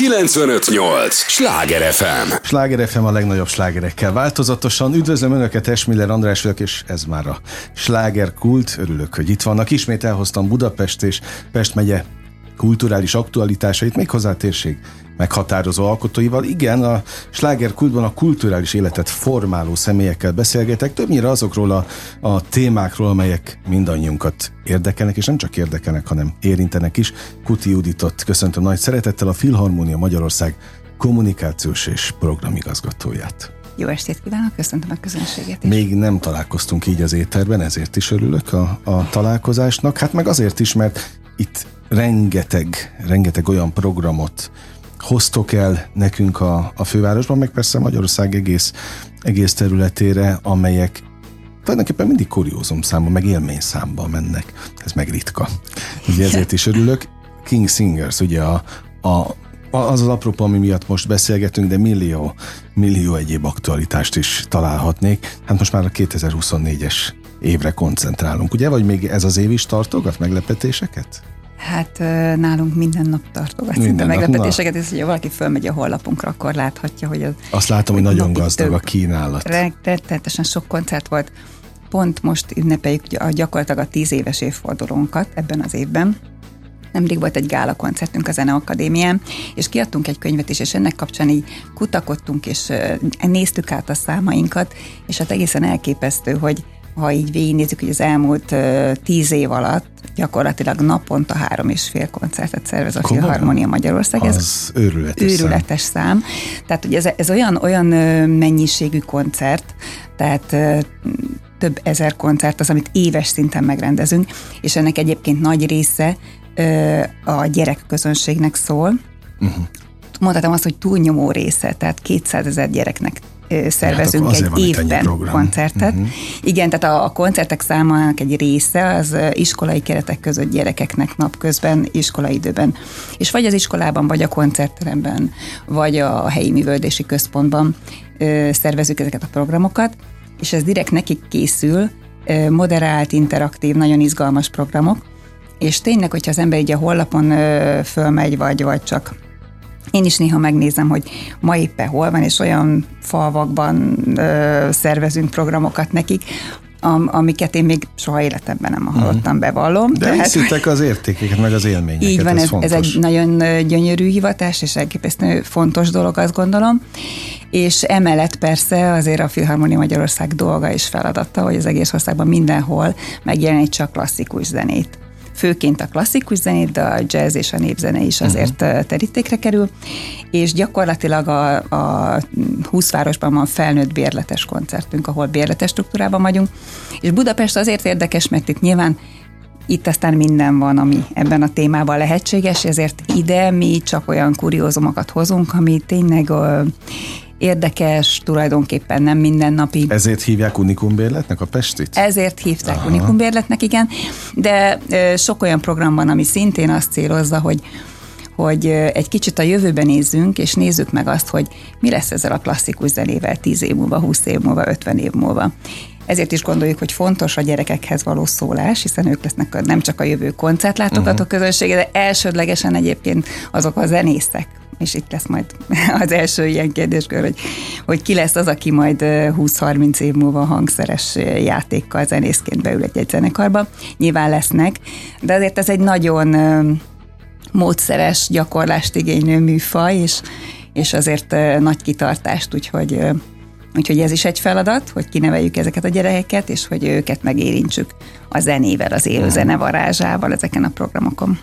958! Sláger FM! Sláger FM a legnagyobb slágerekkel változatosan. Üdvözlöm Önöket, Esmiller András vagyok, és ez már a Sláger Kult. Örülök, hogy itt vannak. Ismét elhoztam Budapest és Pest megye kulturális aktualitásait, méghozzá a térség meghatározó alkotóival. Igen, a slágerkultban a kulturális életet formáló személyekkel beszélgetek, többnyire azokról a, a témákról, amelyek mindannyiunkat érdekelnek, és nem csak érdekelnek, hanem érintenek is. Kuti Juditot köszöntöm nagy szeretettel, a Filharmónia Magyarország kommunikációs és programigazgatóját. Jó estét kívánok, köszöntöm a közönséget is. Még nem találkoztunk így az étterben, ezért is örülök a, a találkozásnak. Hát meg azért is, mert itt rengeteg, rengeteg olyan programot hoztok el nekünk a, a fővárosban, meg persze Magyarország egész, egész területére, amelyek tulajdonképpen mindig kuriózum számban, meg élmény számban mennek. Ez meg ritka. Ugye ezért is örülök. King Singers, ugye a, a az az apropó, ami miatt most beszélgetünk, de millió, millió egyéb aktualitást is találhatnék. Hát most már a 2024-es évre koncentrálunk, ugye? Vagy még ez az év is tartogat meglepetéseket? Hát nálunk minden nap tartogat minden nap, meglepetéseket, és hogyha valaki fölmegy a honlapunkra, akkor láthatja, hogy az... Azt látom, hogy nagyon gazdag a kínálat. Rettenetesen sok koncert volt. Pont most ünnepeljük gyakorlatilag a tíz éves évfordulónkat ebben az évben. Nemrég volt egy gála koncertünk a Zeneakadémián, és kiadtunk egy könyvet is, és ennek kapcsán így kutakodtunk, és néztük át a számainkat, és hát egészen elképesztő, hogy ha így végignézzük, hogy az elmúlt tíz év alatt gyakorlatilag naponta három és fél koncertet szervez a Filharmonia Magyarország. Ez az őrületes, őrületes szám. szám. Tehát ugye ez, ez olyan, olyan mennyiségű koncert, tehát több ezer koncert az, amit éves szinten megrendezünk, és ennek egyébként nagy része a gyerekközönségnek szól. Uh-huh. Mondhatom azt, hogy túlnyomó része, tehát 200 ezer gyereknek szervezünk hát egy évben koncertet. Uh-huh. Igen, tehát a, a koncertek számának egy része az iskolai keretek között gyerekeknek napközben, iskolai időben. És vagy az iskolában, vagy a koncertteremben, vagy a helyi művöldési központban szervezünk ezeket a programokat, és ez direkt nekik készül, moderált, interaktív, nagyon izgalmas programok, és tényleg, hogyha az ember így a hollapon ö, fölmegy, vagy, vagy csak én is néha megnézem, hogy ma éppen hol van, és olyan falvakban ö, szervezünk programokat nekik, am, amiket én még soha életemben nem hallottam, uh-huh. bevallom. De hiszitek az értékeket, meg az élményeket. Így van, ez, ez, ez egy nagyon gyönyörű hivatás, és elképesztő fontos dolog, azt gondolom. És emellett persze azért a Filharmonia Magyarország dolga és feladata, hogy az egész országban mindenhol megjelenítse a klasszikus zenét főként a klasszikus zenét, de a jazz és a népzene is azért uh-huh. terítékre kerül, és gyakorlatilag a, a 20 városban van felnőtt bérletes koncertünk, ahol bérletes struktúrában vagyunk, és Budapest azért érdekes, mert itt nyilván itt aztán minden van, ami ebben a témában lehetséges, ezért ide mi csak olyan kuriózumokat hozunk, ami tényleg érdekes, tulajdonképpen nem mindennapi. Ezért hívják unikumbérletnek a Pestit? Ezért hívták unikumbérletnek, igen, de sok olyan program van, ami szintén azt célozza, hogy hogy egy kicsit a jövőben nézzünk, és nézzük meg azt, hogy mi lesz ezzel a klasszikus zenével 10 év múlva, 20 év múlva, 50 év múlva. Ezért is gondoljuk, hogy fontos a gyerekekhez való szólás, hiszen ők lesznek nem csak a jövő koncertlátogató uh-huh. közönsége, de elsődlegesen egyébként azok a zenészek, és itt lesz majd az első ilyen kérdéskör, hogy, hogy ki lesz az, aki majd 20-30 év múlva hangszeres játékkal zenészként beül egy, egy zenekarba. Nyilván lesznek, de azért ez egy nagyon módszeres gyakorlást igénylő műfaj, és, és azért nagy kitartást, úgyhogy Úgyhogy ez is egy feladat, hogy kineveljük ezeket a gyerekeket, és hogy őket megérintsük a zenével, az élő zene varázsával ezeken a programokon.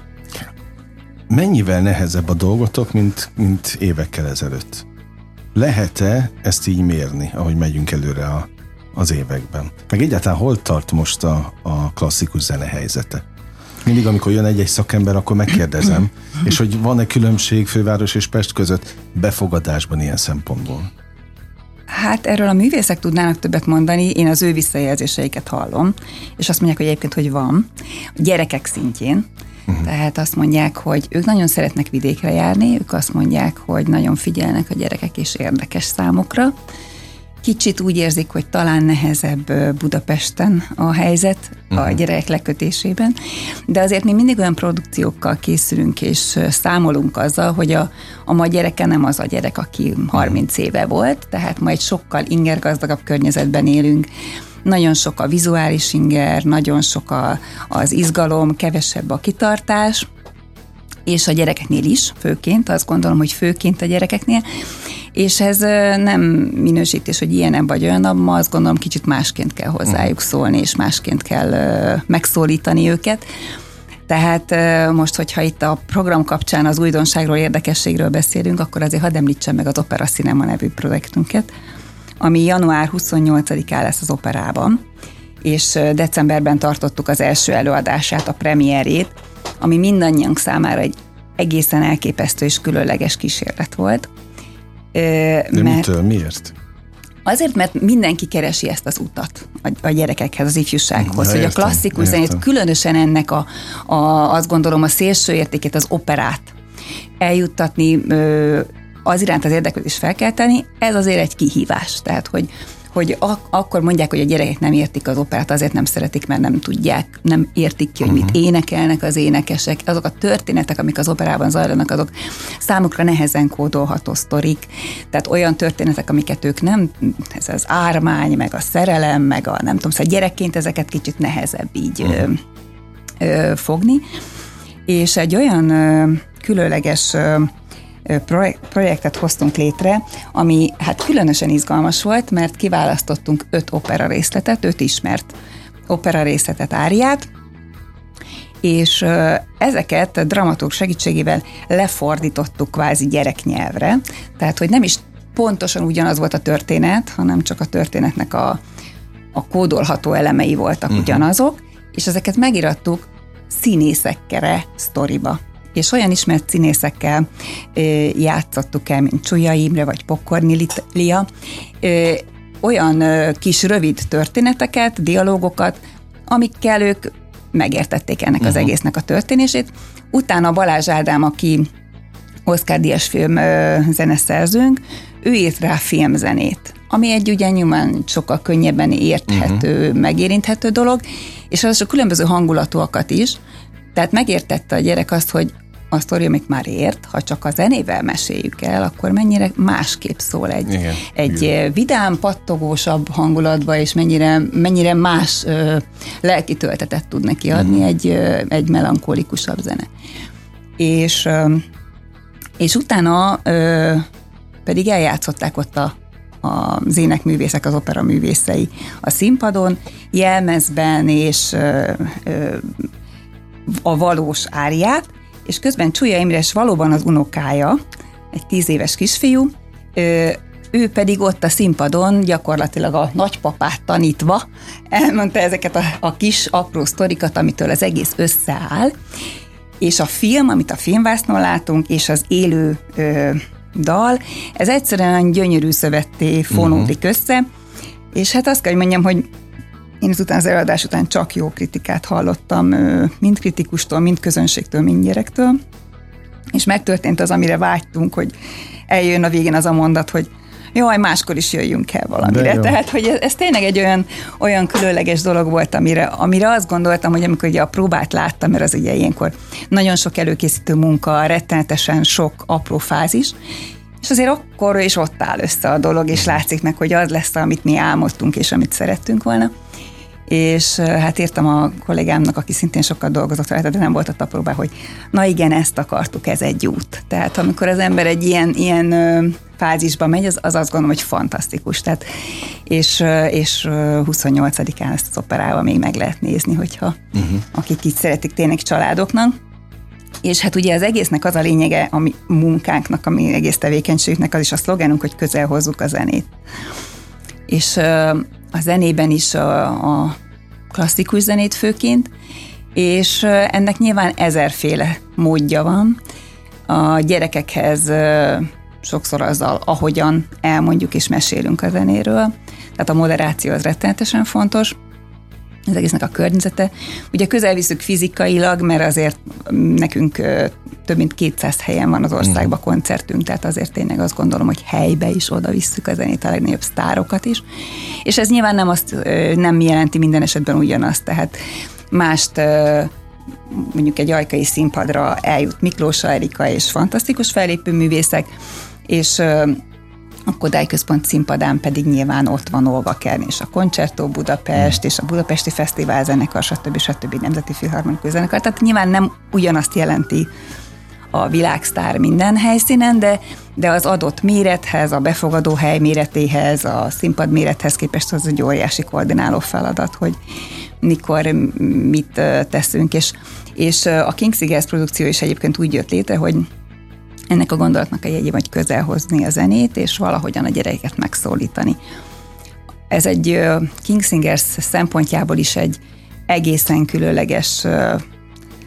Mennyivel nehezebb a dolgotok, mint, mint évekkel ezelőtt? Lehet-e ezt így mérni, ahogy megyünk előre a, az években? Meg egyáltalán hol tart most a, a klasszikus zene helyzete? Mindig, amikor jön egy-egy szakember, akkor megkérdezem, és hogy van-e különbség főváros és Pest között befogadásban ilyen szempontból? Hát erről a művészek tudnának többet mondani, én az ő visszajelzéseiket hallom, és azt mondják, hogy egyébként, hogy van, gyerekek szintjén, Uh-huh. Tehát azt mondják, hogy ők nagyon szeretnek vidékre járni, ők azt mondják, hogy nagyon figyelnek a gyerekek és érdekes számukra. kicsit úgy érzik, hogy talán nehezebb Budapesten a helyzet uh-huh. a mhm. gyerek lekötésében, de azért mi mindig olyan produkciókkal készülünk, és számolunk azzal, hogy a, a ma gyereke nem az a gyerek, aki 30 uh-huh. éve volt, tehát ma egy sokkal ingergazdagabb környezetben élünk, nagyon sok a vizuális inger, nagyon sok a, az izgalom, kevesebb a kitartás, és a gyerekeknél is, főként, azt gondolom, hogy főként a gyerekeknél, és ez nem minősítés, hogy ilyenem vagy olyan, ma azt gondolom kicsit másként kell hozzájuk szólni, és másként kell megszólítani őket. Tehát most, hogyha itt a program kapcsán az újdonságról, érdekességről beszélünk, akkor azért hadd említsem meg az Opera Cinema nevű projektünket, ami január 28-án lesz az operában, és decemberben tartottuk az első előadását, a premierét, ami mindannyiunk számára egy egészen elképesztő és különleges kísérlet volt. De mert mitől? Miért? Azért, mert mindenki keresi ezt az utat a, a gyerekekhez, az ifjúsághoz, ja, hogy értem, a klasszikus értem. zenét, különösen ennek a, a, azt gondolom a szélső értékét, az operát eljuttatni, az iránt az érdeklődést felkelteni, ez azért egy kihívás. Tehát, hogy, hogy ak- akkor mondják, hogy a gyerekek nem értik az operát, azért nem szeretik, mert nem tudják, nem értik ki, hogy mit mhm. énekelnek az énekesek. Azok a történetek, amik az operában zajlanak, azok számukra nehezen kódolható sztorik. Tehát olyan történetek, amiket ők nem, ez az ármány, meg a szerelem, meg a nem tudom, szóval gyerekként ezeket kicsit nehezebb így uh-huh. ö, ö, fogni. És egy ö, különleges ö, projektet hoztunk létre, ami hát különösen izgalmas volt, mert kiválasztottunk öt opera részletet, öt ismert opera részletet, áriát, és ezeket dramaturg segítségével lefordítottuk kvázi gyereknyelvre, tehát hogy nem is pontosan ugyanaz volt a történet, hanem csak a történetnek a, a kódolható elemei voltak uh-huh. ugyanazok, és ezeket megirattuk színészekre sztoriba és olyan ismert színészekkel játszottuk el, mint Csuja Imre vagy Pokorni Lia, olyan kis rövid történeteket, dialógokat, amikkel ők megértették ennek uh-huh. az mhm. egésznek a történését. Utána Balázs Ádám, aki Oscar Díjas film zeneszerzőnk, ő írt rá filmzenét, ami egy ugye nyilván sokkal könnyebben érthető, uh-huh. megérinthető dolog, és az a különböző hangulatúakat is, tehát megértette a gyerek azt, hogy a sztori, amit már ért, ha csak a zenével meséljük el, akkor mennyire másképp szól egy, Igen. egy Igen. vidám, pattogósabb hangulatba, és mennyire, mennyire más ö, lelki töltetet tud neki adni uh-huh. egy, ö, egy melankólikusabb zene. És, ö, és utána ö, pedig eljátszották ott a, az énekművészek, az opera művészei a színpadon, jelmezben és ö, ö, a valós áriát, és közben Csúlya Imres valóban az unokája, egy tíz éves kisfiú, ő pedig ott a színpadon gyakorlatilag a nagypapát tanítva elmondta ezeket a, a kis apró sztorikat, amitől az egész összeáll, és a film, amit a filmvásznon látunk, és az élő ö, dal, ez egyszerűen gyönyörű szövetté fonódik uh-huh. össze, és hát azt kell, hogy mondjam, hogy én ezután az előadás után csak jó kritikát hallottam, mind kritikustól, mind közönségtől, mind gyerektől, és megtörtént az, amire vágytunk, hogy eljön a végén az a mondat, hogy jaj, máskor is jöjjünk el valamire. Tehát, hogy ez, ez tényleg egy olyan, olyan különleges dolog volt, amire, amire azt gondoltam, hogy amikor ugye a próbát láttam, mert az ugye ilyenkor nagyon sok előkészítő munka, rettenetesen sok apró fázis, és azért akkor is ott áll össze a dolog, és látszik meg, hogy az lesz, amit mi álmodtunk, és amit szerettünk volna és hát írtam a kollégámnak, aki szintén sokat dolgozott rajta, de nem volt a próbá, hogy na igen, ezt akartuk, ez egy út. Tehát amikor az ember egy ilyen, ilyen fázisba megy, az, az azt gondolom, hogy fantasztikus. Tehát, és, és 28-án ezt az operával még meg lehet nézni, hogyha uh-huh. akik így szeretik tényleg családoknak. És hát ugye az egésznek az a lényege, a mi munkánknak, a mi egész tevékenységünknek, az is a szlogenunk, hogy közel hozzuk a zenét. És a zenében is a, a klasszikus zenét főként, és ennek nyilván ezerféle módja van. A gyerekekhez sokszor azzal, ahogyan elmondjuk és mesélünk a zenéről. Tehát a moderáció az rettenetesen fontos. Az egésznek a környezete. Ugye közel viszük fizikailag, mert azért nekünk több mint 200 helyen van az országban mhm. koncertünk, tehát azért tényleg azt gondolom, hogy helybe is oda visszük a zenét, a legnagyobb sztárokat is. És ez nyilván nem azt nem jelenti minden esetben ugyanazt, tehát mást mondjuk egy ajkai színpadra eljut Miklós Erika és fantasztikus fellépő művészek, és a Kodály Központ színpadán pedig nyilván ott van Olga Kern és a Koncertó Budapest, és a Budapesti Fesztivál zenekar, stb. stb. Nemzeti Filharmonikus Zenekar. Tehát nyilván nem ugyanazt jelenti a világsztár minden helyszínen, de, de az adott mérethez, a befogadó hely méretéhez, a színpad mérethez képest az egy óriási koordináló feladat, hogy mikor mit teszünk, és, és a King's Eagles produkció is egyébként úgy jött létre, hogy ennek a gondolatnak a jegye, hogy közel hozni a zenét, és valahogyan a gyerekeket megszólítani. Ez egy King Singers szempontjából is egy egészen különleges,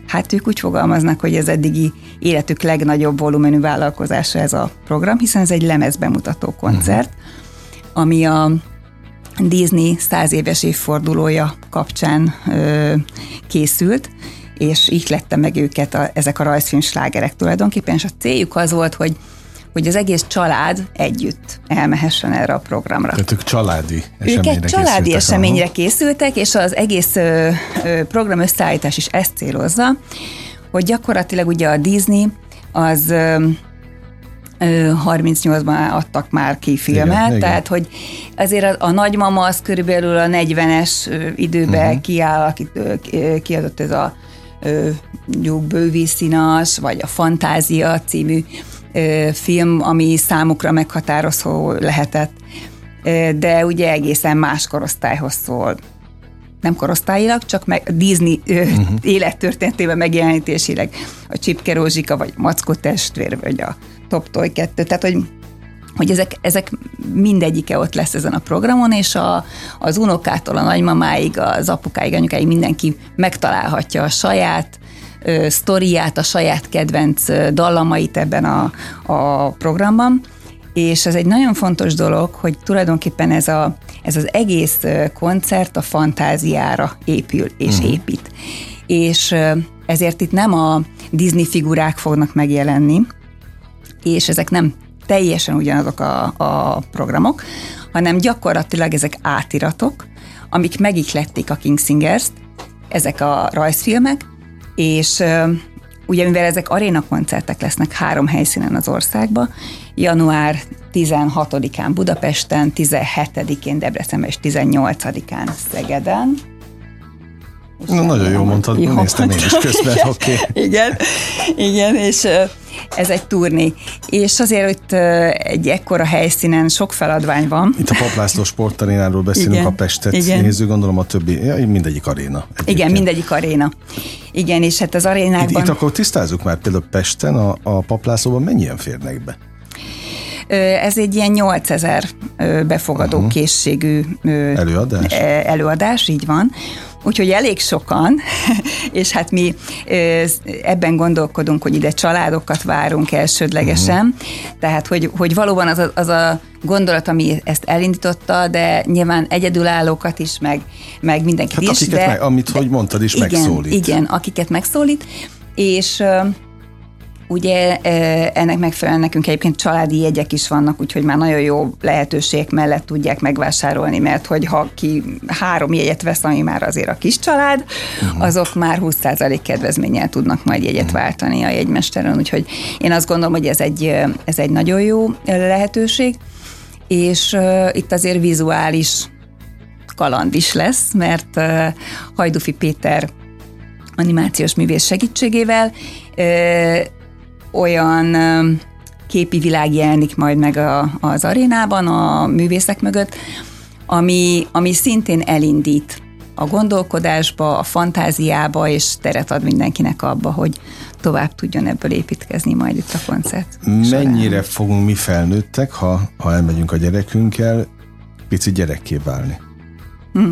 hát ők úgy fogalmaznak, hogy ez eddigi életük legnagyobb volumenű vállalkozása ez a program, hiszen ez egy lemezbemutató koncert, uh-huh. ami a Disney száz éves évfordulója kapcsán ö, készült, és így lette meg őket a, ezek a rajzfilm slágerek tulajdonképpen, és a céljuk az volt, hogy hogy az egész család együtt elmehessen erre a programra. Tehát ők családi eseményre Ők egy családi eseményre ahol. készültek, és az egész ö, ö, program összeállítás is ezt célozza, hogy gyakorlatilag ugye a Disney az ö, 38-ban adtak már ki filmet, igen, tehát igen. hogy azért a, a nagymama az körülbelül a 40-es időben uh-huh. kiáll, kiadott ez a mondjuk bővíszínas, vagy a Fantázia című film, ami számukra meghatározó lehetett, de ugye egészen más korosztályhoz szól. Nem korosztályilag, csak meg Disney uh-huh. élettörténetében megjelenítésileg. A Csipke Rózsika, vagy Mackó testvér, vagy a Top Toy 2. Tehát, hogy hogy ezek, ezek mindegyike ott lesz ezen a programon, és a, az unokától a nagymamáig, az apukáig, anyukáig mindenki megtalálhatja a saját ö, sztoriát, a saját kedvenc dallamait ebben a, a programban. És ez egy nagyon fontos dolog, hogy tulajdonképpen ez, a, ez az egész koncert a fantáziára épül és uh-huh. épít. És ezért itt nem a Disney figurák fognak megjelenni, és ezek nem teljesen ugyanazok a, a programok, hanem gyakorlatilag ezek átiratok, amik megiklették a King Singers-t, ezek a rajzfilmek, és ugye mivel ezek aréna koncertek lesznek három helyszínen az országban, január 16-án Budapesten, 17-én Debrecenben és 18-án Szegeden, Na, nagyon jó mondtad, jó néztem én is közben, oké. Okay. igen, igen, és ez egy turné. És azért, hogy egy ekkora helyszínen sok feladvány van. Itt a Paplászló sportarénáról beszélünk, igen, a Pestet igen. nézzük, gondolom a többi, ja, mindegyik aréna. Egyébként. Igen, mindegyik aréna. Igen, és hát az arénákban... Itt, itt akkor tisztázzuk már, például Pesten a, a Paplászlóban mennyien férnek be? Ez egy ilyen 8000 befogadó uh-huh. készségű előadás. előadás, így van. Úgyhogy elég sokan, és hát mi ebben gondolkodunk, hogy ide családokat várunk elsődlegesen, uh-huh. tehát hogy, hogy valóban az a, az a gondolat, ami ezt elindította, de nyilván egyedülállókat is, meg, meg mindenkit hát is. Akiket de, meg, amit, hogy mondtad is, igen, megszólít. Igen, akiket megszólít, és Ugye ennek megfelelően nekünk egyébként családi jegyek is vannak, úgyhogy már nagyon jó lehetőségek mellett tudják megvásárolni, mert hogy ha ki három jegyet vesz, ami már azért a kis család, uh-huh. azok már 20% kedvezménnyel tudnak majd jegyet uh-huh. váltani a jegymesteren, úgyhogy én azt gondolom, hogy ez egy, ez egy nagyon jó lehetőség, és uh, itt azért vizuális kaland is lesz, mert uh, Hajdufi Péter animációs művész segítségével uh, olyan képi világ jelenik majd meg a, az arénában, a művészek mögött, ami, ami szintén elindít a gondolkodásba, a fantáziába, és teret ad mindenkinek abba, hogy tovább tudjon ebből építkezni majd itt a koncert. Mennyire során. fogunk mi felnőttek, ha, ha elmegyünk a gyerekünkkel, pici gyerekké válni? Hm.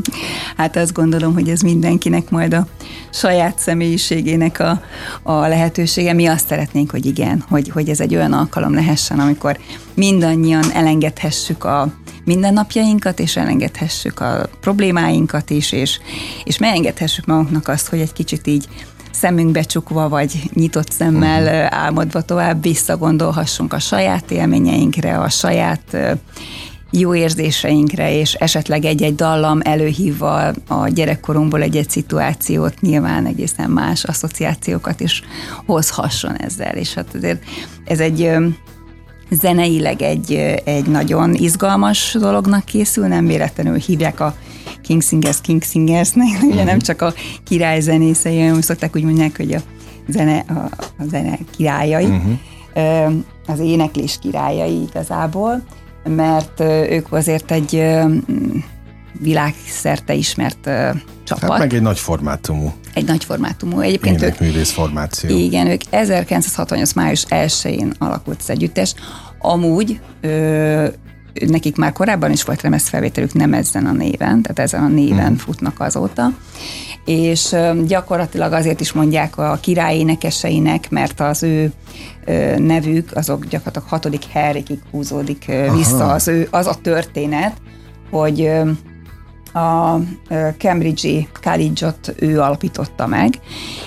Hát azt gondolom, hogy ez mindenkinek majd a saját személyiségének a, a lehetősége. Mi azt szeretnénk, hogy igen, hogy, hogy ez egy olyan alkalom lehessen, amikor mindannyian elengedhessük a mindennapjainkat, és elengedhessük a problémáinkat is, és, és megengedhessük magunknak azt, hogy egy kicsit így szemünkbe csukva, vagy nyitott szemmel uh-huh. álmodva tovább visszagondolhassunk a saját élményeinkre, a saját jó érzéseinkre, és esetleg egy-egy dallam előhívva a gyerekkorunkból egy-egy szituációt, nyilván egészen más asszociációkat is hozhasson ezzel. És hát azért ez egy zeneileg egy, egy nagyon izgalmas dolognak készül, nem véletlenül hívják a King Singers King Singersnek, ugye uh-huh. nem csak a király zenészei, hanem szokták úgy mondják, hogy a zene, a, a zene királyai, uh-huh. az éneklés királyai igazából, mert ők azért egy világszerte ismert csapat. Hát meg egy nagy formátumú. Egy nagy formátumú. Egyébként ők, formáció. Igen, ők 1968. május 1-én alakult az együttes. Amúgy ö, nekik már korábban is volt felvételük, nem ezen a néven, tehát ezen a néven mm. futnak azóta, és gyakorlatilag azért is mondják a király énekeseinek, mert az ő nevük, azok gyakorlatilag hatodik Henrikig húzódik vissza az, ő, az a történet, hogy a Cambridge-i College-ot ő alapította meg,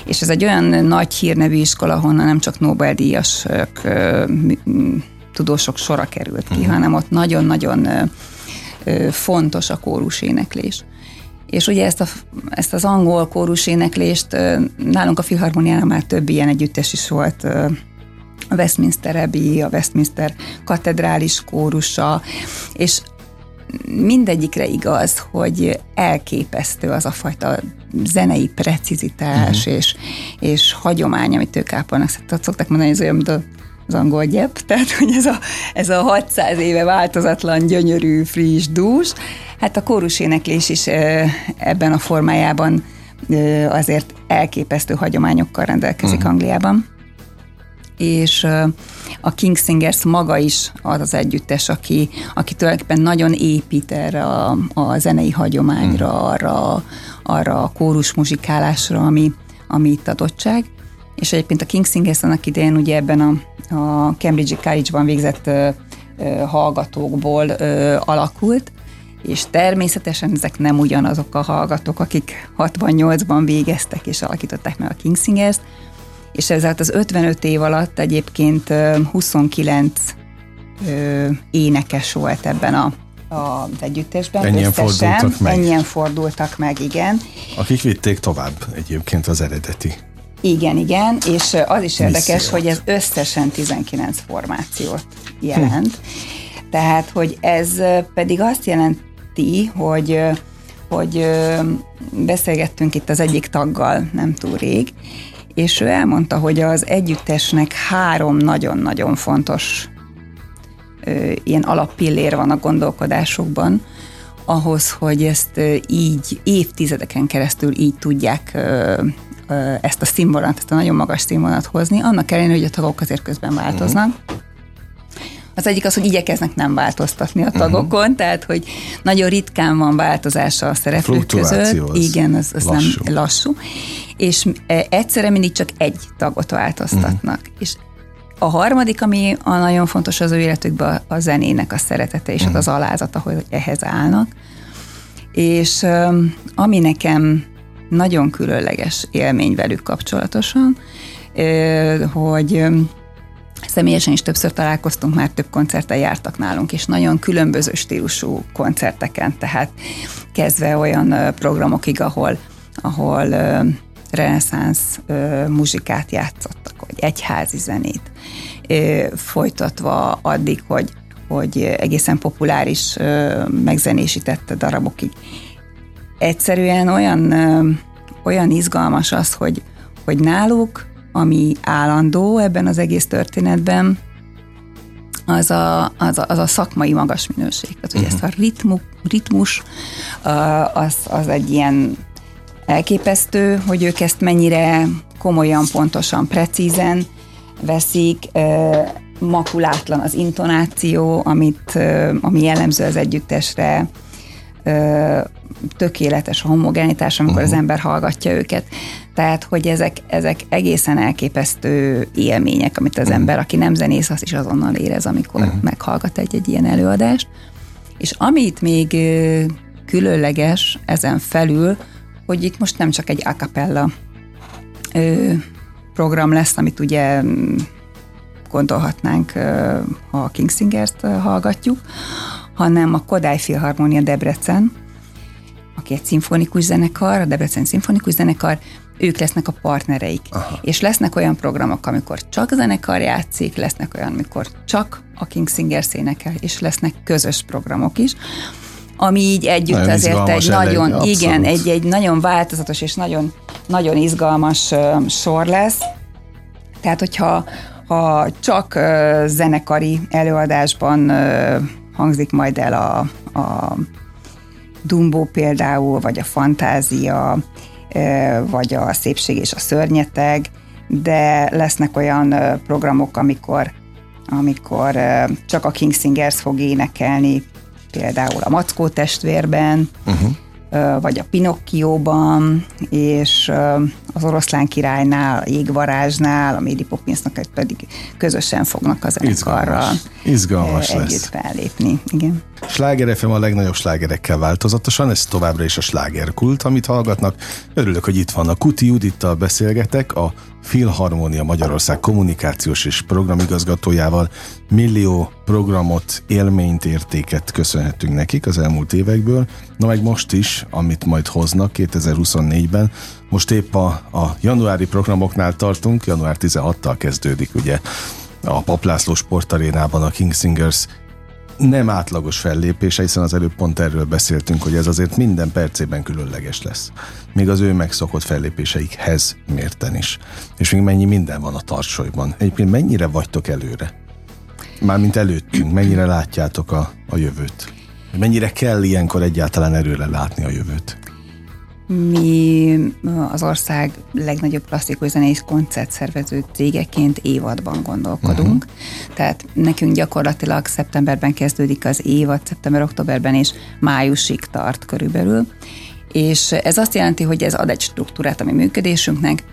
és ez egy olyan nagy hírnevű iskola, honnan nem csak Nobel-díjasok tudósok sora került ki, uh-huh. hanem ott nagyon-nagyon fontos a kórus éneklés. És ugye ezt, a, ezt az angol kórus éneklést nálunk a Filharmoniánál már több ilyen együttes is volt, a Westminster Abbey, a Westminster katedrális kórusa, és mindegyikre igaz, hogy elképesztő az a fajta zenei precizitás uh-huh. és, és hagyomány, amit ők ápolnak. Szokták mondani, hogy ez olyan, mint a az angol gyep, tehát hogy ez a, ez a 600 éve változatlan, gyönyörű, friss, dús. Hát a kórus éneklés is ebben a formájában azért elképesztő hagyományokkal rendelkezik uh-huh. Angliában. És a King Singers maga is az az együttes, aki, aki tulajdonképpen nagyon épít erre a, a zenei hagyományra, uh-huh. arra, arra a kórus muzsikálásra, ami, ami itt adottság. És egyébként a King Singers annak idején ugye ebben a a Cambridge College-ban végzett hallgatókból ö, alakult, és természetesen ezek nem ugyanazok a hallgatók, akik 68-ban végeztek és alakították meg a King Singers, és ezért az 55 év alatt egyébként 29 ö, énekes volt ebben a az együttesben. Ennyien összesen, fordultak meg. Ennyien fordultak meg, igen. Akik vitték tovább egyébként az eredeti igen, igen, és az is érdekes, Missziót. hogy ez összesen 19 formációt jelent. Hm. Tehát, hogy ez pedig azt jelenti, hogy hogy beszélgettünk itt az egyik taggal nem túl rég, és ő elmondta, hogy az együttesnek három nagyon-nagyon fontos ilyen alappillér van a gondolkodásukban, ahhoz, hogy ezt így évtizedeken keresztül így tudják ezt a színvonalat, ezt a nagyon magas színvonalat hozni, annak ellenére, hogy a tagok azért közben változnak. Uh-huh. Az egyik az, hogy igyekeznek nem változtatni a mhm. tagokon, uh-huh. tehát hogy nagyon ritkán van változása a szereplők között. Igen, az, az lassú. nem lassú. És egyszerre mindig csak egy tagot változtatnak. Uh-huh. És a harmadik, ami a nagyon fontos az ő életükben, a zenének a szeretete és uh-huh. az alázata, hogy ehhez állnak. És ami nekem nagyon különleges élmény velük kapcsolatosan, hogy személyesen is többször találkoztunk, már több koncerten jártak nálunk, és nagyon különböző stílusú koncerteken, tehát kezdve olyan programokig, ahol, ahol reneszánsz muzsikát játszottak, vagy egyházi zenét, folytatva addig, hogy, hogy egészen populáris megzenésített darabokig. Egyszerűen olyan, olyan izgalmas az, hogy, hogy náluk, ami állandó ebben az egész történetben, az a, az a, az a szakmai magas minőség. Tehát, hogy uh-huh. ezt a ritmu, ritmus, az, az egy ilyen elképesztő, hogy ők ezt mennyire komolyan, pontosan, precízen veszik, makulátlan az intonáció, amit, ami jellemző az együttesre, tökéletes a homogenitás, amikor uh-huh. az ember hallgatja őket. Tehát, hogy ezek, ezek egészen elképesztő élmények, amit az uh-huh. ember, aki nem zenész, az is azonnal érez, amikor uh-huh. meghallgat egy-egy ilyen előadást. És amit még különleges ezen felül, hogy itt most nem csak egy a cappella program lesz, amit ugye mm, gondolhatnánk, ha a King Singers-t hallgatjuk, hanem a Kodály Filharmonia Debrecen, aki egy szimfonikus zenekar, a Debrecen Szimfonikus Zenekar, ők lesznek a partnereik. Aha. És lesznek olyan programok, amikor csak zenekar játszik, lesznek olyan, amikor csak a King Singer énekel, és lesznek közös programok is ami így együtt nagyon azért egy nagyon, elég, igen, egy, egy nagyon változatos és nagyon, nagyon izgalmas uh, sor lesz. Tehát, hogyha ha csak uh, zenekari előadásban uh, hangzik majd el a, a Dumbo például, vagy a Fantázia, vagy a Szépség és a Szörnyeteg, de lesznek olyan programok, amikor, amikor csak a King Singers fog énekelni, például a Mackó testvérben, uh-huh vagy a Pinocchióban, és az oroszlán királynál, Jégvarázsnál, a Mary Poppinsnak pedig közösen fognak az zenekarral Izgalmas együtt lesz. fellépni. Igen. Sláger FM a legnagyobb slágerekkel változatosan, ez továbbra is a slágerkult, amit hallgatnak. Örülök, hogy itt van a Kuti Judittal beszélgetek, a Filharmonia Magyarország kommunikációs és programigazgatójával millió programot, élményt, értéket köszönhetünk nekik az elmúlt évekből, na meg most is, amit majd hoznak 2024-ben. Most épp a, a januári programoknál tartunk, január 16-tal kezdődik ugye a Paplászló sportarénában a King Singers nem átlagos fellépése, hiszen az előbb pont erről beszéltünk, hogy ez azért minden percében különleges lesz. Még az ő megszokott fellépéseikhez mérten is. És még mennyi minden van a tartsolyban. Egyébként mennyire vagytok előre? Mármint előttünk, mennyire látjátok a, a jövőt? Mennyire kell ilyenkor egyáltalán erőre látni a jövőt? Mi az ország legnagyobb klasszikus zenés koncertszervező cégeként évadban gondolkodunk. Uh-huh. Tehát nekünk gyakorlatilag szeptemberben kezdődik az évad, szeptember-októberben és májusig tart körülbelül. És ez azt jelenti, hogy ez ad egy struktúrát a mi működésünknek,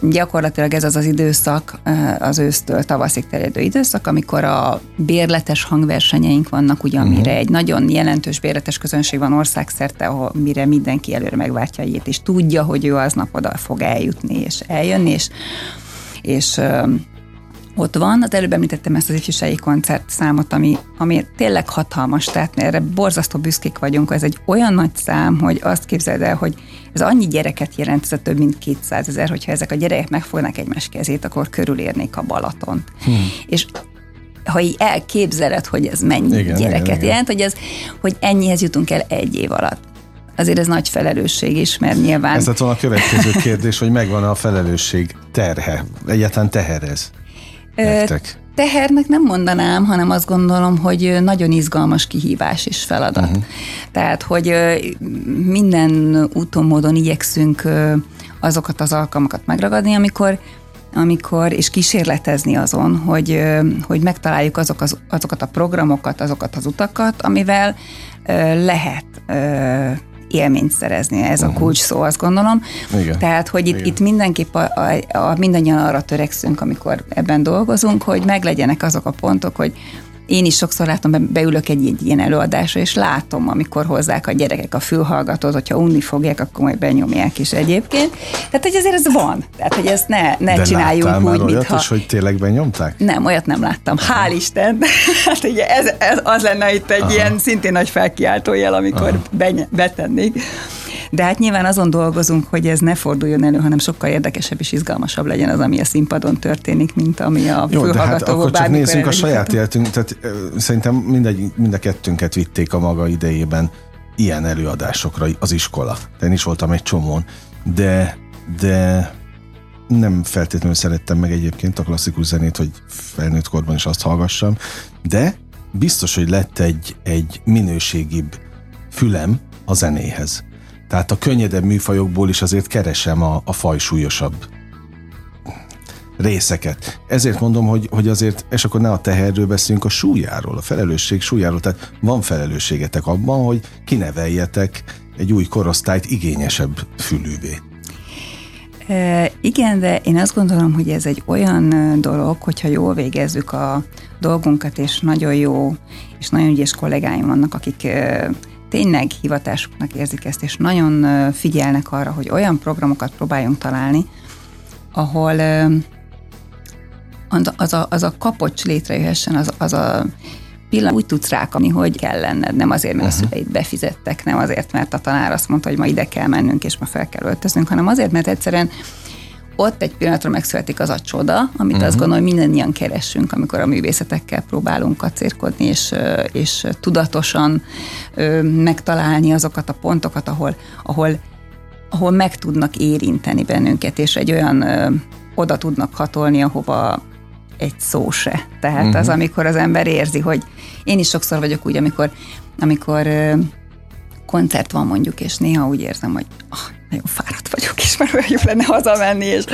Gyakorlatilag ez az az időszak, az ősztől tavaszig terjedő időszak, amikor a bérletes hangversenyeink vannak, ugye, amire uh-huh. egy nagyon jelentős bérletes közönség van országszerte, ahol mire mindenki előre megváltja a és tudja, hogy ő aznap oda fog eljutni és eljönni, és, és ott van. Az előbb említettem ezt az ifjúsági koncert számot, ami, ami tényleg hatalmas, tehát erre borzasztó büszkék vagyunk. Ez egy olyan nagy szám, hogy azt képzeld el, hogy ez annyi gyereket jelent, ez a több mint 200 ezer, hogyha ezek a gyerekek megfognak egymás kezét, akkor körülérnék a Balaton. Hmm. És ha így elképzeled, hogy ez mennyi igen, gyereket igen, jelent, hogy, ez, hogy ennyihez jutunk el egy év alatt azért ez nagy felelősség is, mert nyilván... Ez lett volna a következő kérdés, hogy megvan a felelősség terhe, egyáltalán teher ez nektek? Tehernek nem mondanám, hanem azt gondolom, hogy nagyon izgalmas kihívás és feladat. Uh-huh. Tehát, hogy minden úton, módon igyekszünk azokat az alkalmakat megragadni, amikor amikor, és kísérletezni azon, hogy, hogy megtaláljuk azok az, azokat a programokat, azokat az utakat, amivel lehet élményt szerezni. Ez uh-huh. a kulcs szó, azt gondolom. Igen. Tehát, hogy itt, itt mindenképp a, a, a mindannyian arra törekszünk, amikor ebben dolgozunk, hogy meglegyenek azok a pontok, hogy én is sokszor látom, beülök egy, egy ilyen előadásra, és látom, amikor hozzák a gyerekek a fülhallgatót, hogyha unni fogják, akkor majd benyomják is egyébként. Tehát, hogy azért ez van. Tehát, hogy ezt ne, ne De csináljunk úgy, már olyat is, hogy tényleg benyomták? Nem, olyat nem láttam. Aha. Hál' Isten. hát ugye ez, ez, az lenne itt egy Aha. ilyen szintén nagy felkiáltójel, amikor betennék. De hát nyilván azon dolgozunk, hogy ez ne forduljon elő, hanem sokkal érdekesebb és izgalmasabb legyen az, ami a színpadon történik, mint ami a Jó, de hát akkor csak nézzünk a saját életünk, tehát szerintem mindegy, mind a kettőnket vitték a maga idejében ilyen előadásokra az iskola. De én is voltam egy csomón, de, de nem feltétlenül szerettem meg egyébként a klasszikus zenét, hogy felnőtt korban is azt hallgassam, de biztos, hogy lett egy, egy minőségibb fülem a zenéhez. Tehát a könnyedebb műfajokból is azért keresem a, a fajsúlyosabb részeket. Ezért mondom, hogy, hogy azért, és akkor ne a teherről beszéljünk, a súlyáról, a felelősség súlyáról. Tehát van felelősségetek abban, hogy kineveljetek egy új korosztályt igényesebb fülűvé. E, igen, de én azt gondolom, hogy ez egy olyan dolog, hogyha jól végezzük a dolgunkat, és nagyon jó, és nagyon ügyes kollégáim vannak, akik tényleg hivatásuknak érzik ezt, és nagyon figyelnek arra, hogy olyan programokat próbáljunk találni, ahol az a, az a kapocs létrejöhessen, az, az a pillanat úgy tudsz rákapni, hogy kell lenned, nem azért, mert uh-huh. a szüleid befizettek, nem azért, mert a tanár azt mondta, hogy ma ide kell mennünk, és ma fel kell öltöznünk, hanem azért, mert egyszerűen ott egy pillanatra megszületik az a csoda, amit uh-huh. azt mhm. gondolom, hogy mindannyian keresünk, amikor a művészetekkel próbálunk kacérkodni, és, és tudatosan megtalálni azokat a pontokat, ahol, ahol, ahol meg tudnak érinteni bennünket, és egy olyan oda tudnak hatolni, ahova egy szó se. Tehát uh-huh. az, mhm. amikor az ember érzi, hogy én is sokszor vagyok úgy, amikor, amikor koncert van mondjuk, és néha úgy érzem, hogy oh, nagyon fáradt vagyok, és már olyan jó lenne hazamenni, és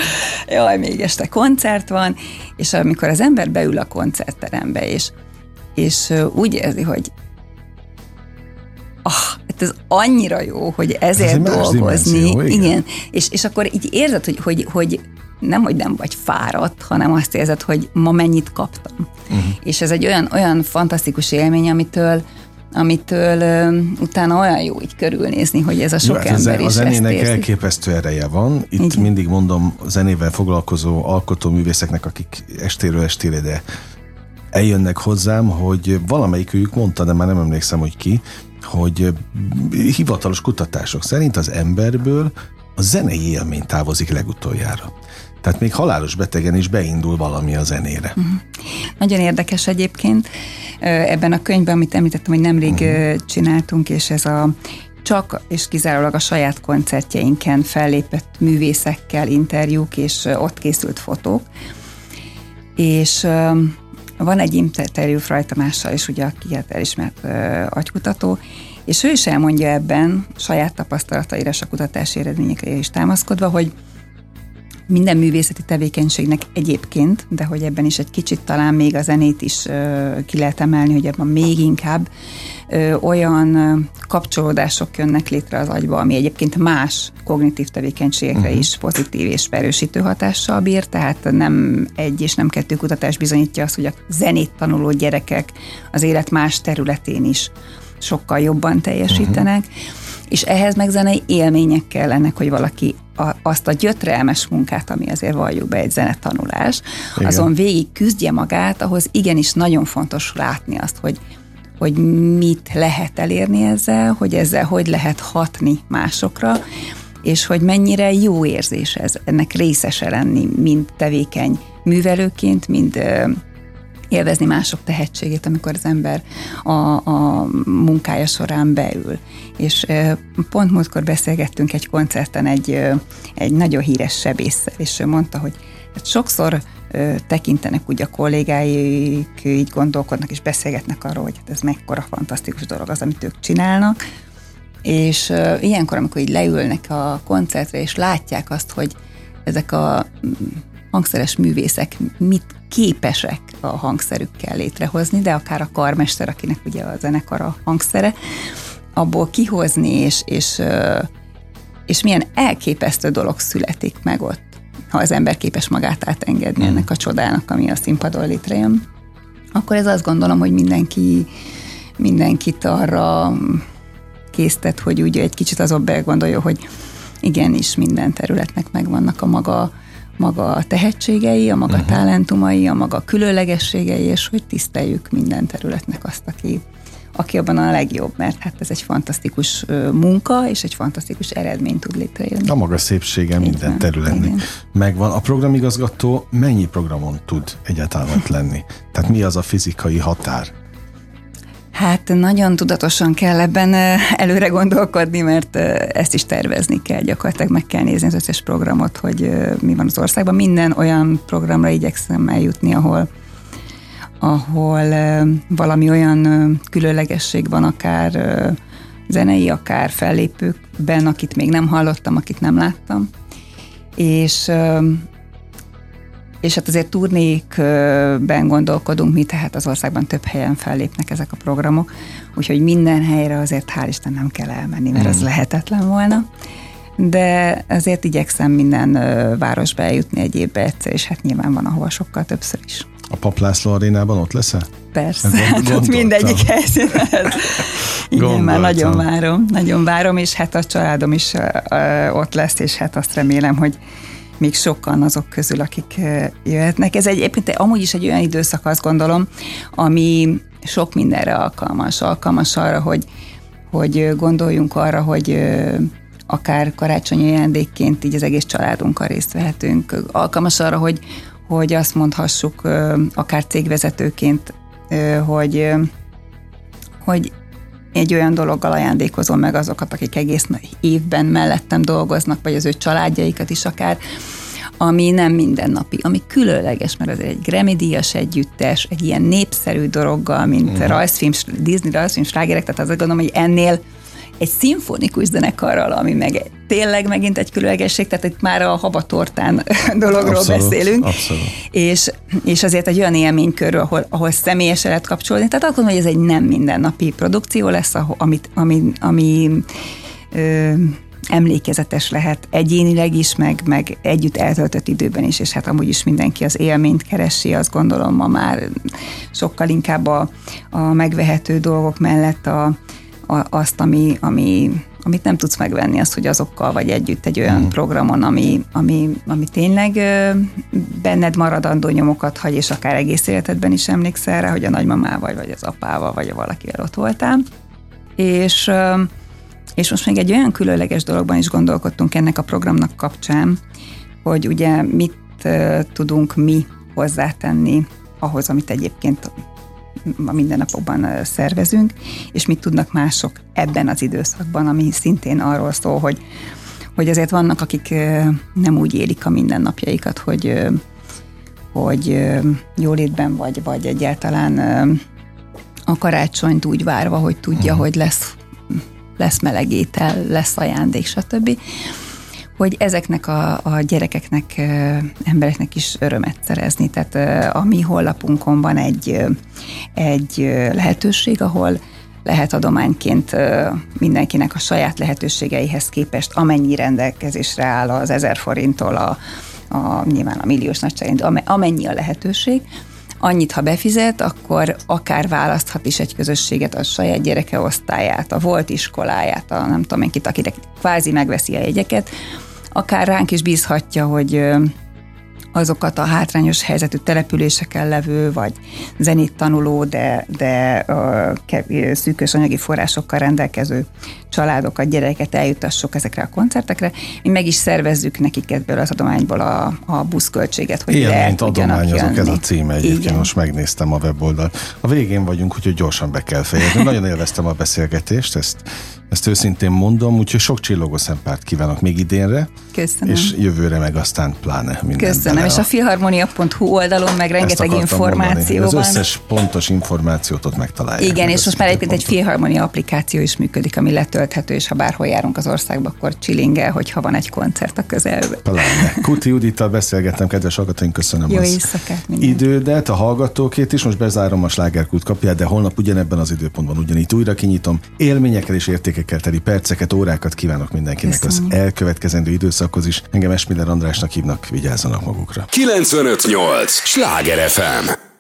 jaj, még este koncert van, és amikor az ember beül a koncertterembe, és, és úgy érzi, hogy ah, hát ez annyira jó, hogy ezért ez dolgozni. Dimenzió, igen. igen. És, és akkor így érzed, hogy, hogy, hogy nem, hogy nem vagy fáradt, hanem azt érzed, hogy ma mennyit kaptam. Uh-huh. És ez egy olyan, olyan fantasztikus élmény, amitől amitől ö, utána olyan jó így körülnézni, hogy ez a sok hát ember is A zenének elképesztő ereje van. Itt Igen. mindig mondom zenével foglalkozó alkotóművészeknek, akik estéről estére, de eljönnek hozzám, hogy valamelyikük mondta, de már nem emlékszem, hogy ki, hogy hivatalos kutatások szerint az emberből a zenei élmény távozik legutoljára. Tehát még halálos betegen is beindul valami a zenére. Uh-huh. Nagyon érdekes egyébként. Ebben a könyvben, amit említettem, hogy nemrég uh-huh. csináltunk, és ez a csak és kizárólag a saját koncertjeinken fellépett művészekkel interjúk, és ott készült fotók. És van egy interjú Fraj Tamással, és ugye aki hát elismert agykutató, és ő is elmondja ebben saját tapasztalataira és a kutatási eredményekre is támaszkodva, hogy minden művészeti tevékenységnek egyébként, de hogy ebben is egy kicsit talán még a zenét is ö, ki lehet emelni, hogy ebben még inkább ö, olyan ö, kapcsolódások jönnek létre az agyba, ami egyébként más kognitív tevékenységekre uh-huh. is pozitív és erősítő hatással bír, tehát nem egy és nem kettő kutatás bizonyítja azt, hogy a zenét tanuló gyerekek az élet más területén is sokkal jobban teljesítenek. Uh-huh és ehhez meg zenei élmények kellenek, hogy valaki a, azt a gyötrelmes munkát, ami azért valljuk be egy zenetanulás, Igen. azon végig küzdje magát, ahhoz igenis nagyon fontos látni azt, hogy hogy mit lehet elérni ezzel, hogy ezzel hogy lehet hatni másokra, és hogy mennyire jó érzés ez, ennek részese lenni, mind tevékeny művelőként, mind élvezni mások tehetségét, amikor az ember a, a munkája során beül. És pont múltkor beszélgettünk egy koncerten egy, egy nagyon híres sebésszel, és ő mondta, hogy hát sokszor tekintenek úgy a kollégáik, így gondolkodnak és beszélgetnek arról, hogy hát ez mekkora fantasztikus dolog az, amit ők csinálnak, és ilyenkor, amikor így leülnek a koncertre, és látják azt, hogy ezek a hangszeres művészek mit képesek a hangszerükkel létrehozni, de akár a karmester, akinek ugye a zenekar a hangszere, abból kihozni, és, és, és milyen elképesztő dolog születik meg ott, ha az ember képes magát átengedni mm. ennek a csodának, ami a színpadon létrejön, akkor ez azt gondolom, hogy mindenki, mindenkit arra késztet, hogy ugye egy kicsit azon begondolja, hogy igenis minden területnek megvannak a maga maga a tehetségei, a maga uh-huh. talentumai, a maga különlegességei, és hogy tiszteljük minden területnek azt, aki, aki abban a legjobb, mert hát ez egy fantasztikus munka, és egy fantasztikus eredmény tud létrejönni. A maga szépsége minden területnek megvan. A programigazgató mennyi programon tud egyáltalán ott lenni? Tehát mi az a fizikai határ? Hát nagyon tudatosan kell ebben előre gondolkodni, mert ezt is tervezni kell, gyakorlatilag meg kell nézni az összes programot, hogy mi van az országban. Minden olyan programra igyekszem eljutni, ahol ahol valami olyan különlegesség van, akár zenei, akár fellépőkben, akit még nem hallottam, akit nem láttam. És és hát azért turnékben gondolkodunk mi, tehát az országban több helyen fellépnek ezek a programok, úgyhogy minden helyre azért hál' Isten nem kell elmenni, mert ez mm. lehetetlen volna. de azért igyekszem minden városba eljutni egy évbe egyszer, és hát nyilván van, ahova sokkal többször is. A Paplászló arénában ott lesz? Persze, hát ott mindegyik helyszínen. Igen, már nagyon várom, nagyon várom, és hát a családom is ott lesz, és hát azt remélem, hogy még sokan azok közül, akik jöhetnek. Ez egyébként amúgy is egy olyan időszak, azt gondolom, ami sok mindenre alkalmas. Alkalmas arra, hogy, hogy gondoljunk arra, hogy akár karácsonyi ajándékként így az egész családunkkal részt vehetünk. Alkalmas arra, hogy, hogy azt mondhassuk akár cégvezetőként, hogy, hogy egy olyan dologgal ajándékozom meg azokat, akik egész évben mellettem dolgoznak, vagy az ő családjaikat is akár, ami nem mindennapi, ami különleges, mert az egy Grammy-díjas együttes, egy ilyen népszerű dologgal, mint uh-huh. rajzfilm, Disney rajzfilm slágerek, tehát azt gondolom, hogy ennél egy szimfonikus zenekarral, ami meg tényleg megint egy különlegesség, tehát itt már a habatortán dologról abszolút, beszélünk. Abszolút. És, és azért egy olyan élménykörről, ahol, ahol személyesen lehet kapcsolni. Tehát akkor hogy ez egy nem mindennapi produkció lesz, ahol, amit, ami, ami ö, emlékezetes lehet egyénileg is, meg, meg együtt eltöltött időben is, és hát amúgy is mindenki az élményt keresi, azt gondolom ma már sokkal inkább a, a megvehető dolgok mellett a, azt, ami, ami, amit nem tudsz megvenni, az, hogy azokkal vagy együtt egy olyan mm. programon, ami, ami, ami tényleg benned maradandó nyomokat hagy, és akár egész életedben is emlékszel rá, hogy a nagymamával, vagy az apával, vagy valakivel ott voltál. És, és most még egy olyan különleges dologban is gondolkodtunk ennek a programnak kapcsán, hogy ugye mit tudunk mi hozzátenni ahhoz, amit egyébként a mindennapokban szervezünk, és mit tudnak mások ebben az időszakban, ami szintén arról szól, hogy, hogy azért vannak, akik nem úgy élik a mindennapjaikat, hogy, hogy jólétben vagy, vagy egyáltalán a karácsonyt úgy várva, hogy tudja, uh-huh. hogy lesz, lesz melegétel, lesz ajándék, stb hogy ezeknek a, a gyerekeknek, embereknek is örömet szerezni. Tehát a mi honlapunkon van egy, egy lehetőség, ahol lehet adományként mindenkinek a saját lehetőségeihez képest, amennyi rendelkezésre áll az ezer forinttól a, a nyilván a milliós nagyságrend, amennyi a lehetőség, annyit, ha befizet, akkor akár választhat is egy közösséget, a saját gyereke osztályát, a volt iskoláját, a nem tudom én kit, akinek kvázi megveszi a jegyeket, akár ránk is bízhatja, hogy azokat a hátrányos helyzetű településeken levő, vagy zenét tanuló, de, de uh, szűkös anyagi forrásokkal rendelkező családokat, gyereket eljutassuk ezekre a koncertekre. Mi meg is szervezzük nekik ebből az adományból a, a buszköltséget, hogy Élményt adományozok, ez a címe egyébként, Igen. most megnéztem a weboldalt. A végén vagyunk, úgyhogy gyorsan be kell fejezni. Nagyon élveztem a beszélgetést, ezt ezt őszintén mondom, úgyhogy sok csillogó szempárt kívánok még idénre. Köszönöm. És jövőre meg aztán pláne minden. Köszönöm, bele. és a filharmonia.hu oldalon meg rengeteg információ van. Az összes pontos információt ott megtalálják. Igen, és most már egyébként egy Filharmonia applikáció is működik, ami letölthető, és ha bárhol járunk az országba, akkor csillingel, hogyha van egy koncert a közelben. Pláne. Kuti Judittal beszélgettem, kedves hallgatóink, köszönöm Jó az éjszakát idődet, a hallgatókét is, most bezárom a slágerkult kapját, de holnap ugyanebben az időpontban ugyanígy újra kinyitom. Élményekkel és értékekkel értékekkel teli perceket, órákat kívánok mindenkinek Köszönöm. az elkövetkezendő időszakhoz is. Engem Esmiller Andrásnak hívnak, vigyázzanak magukra. 958! Sláger FM!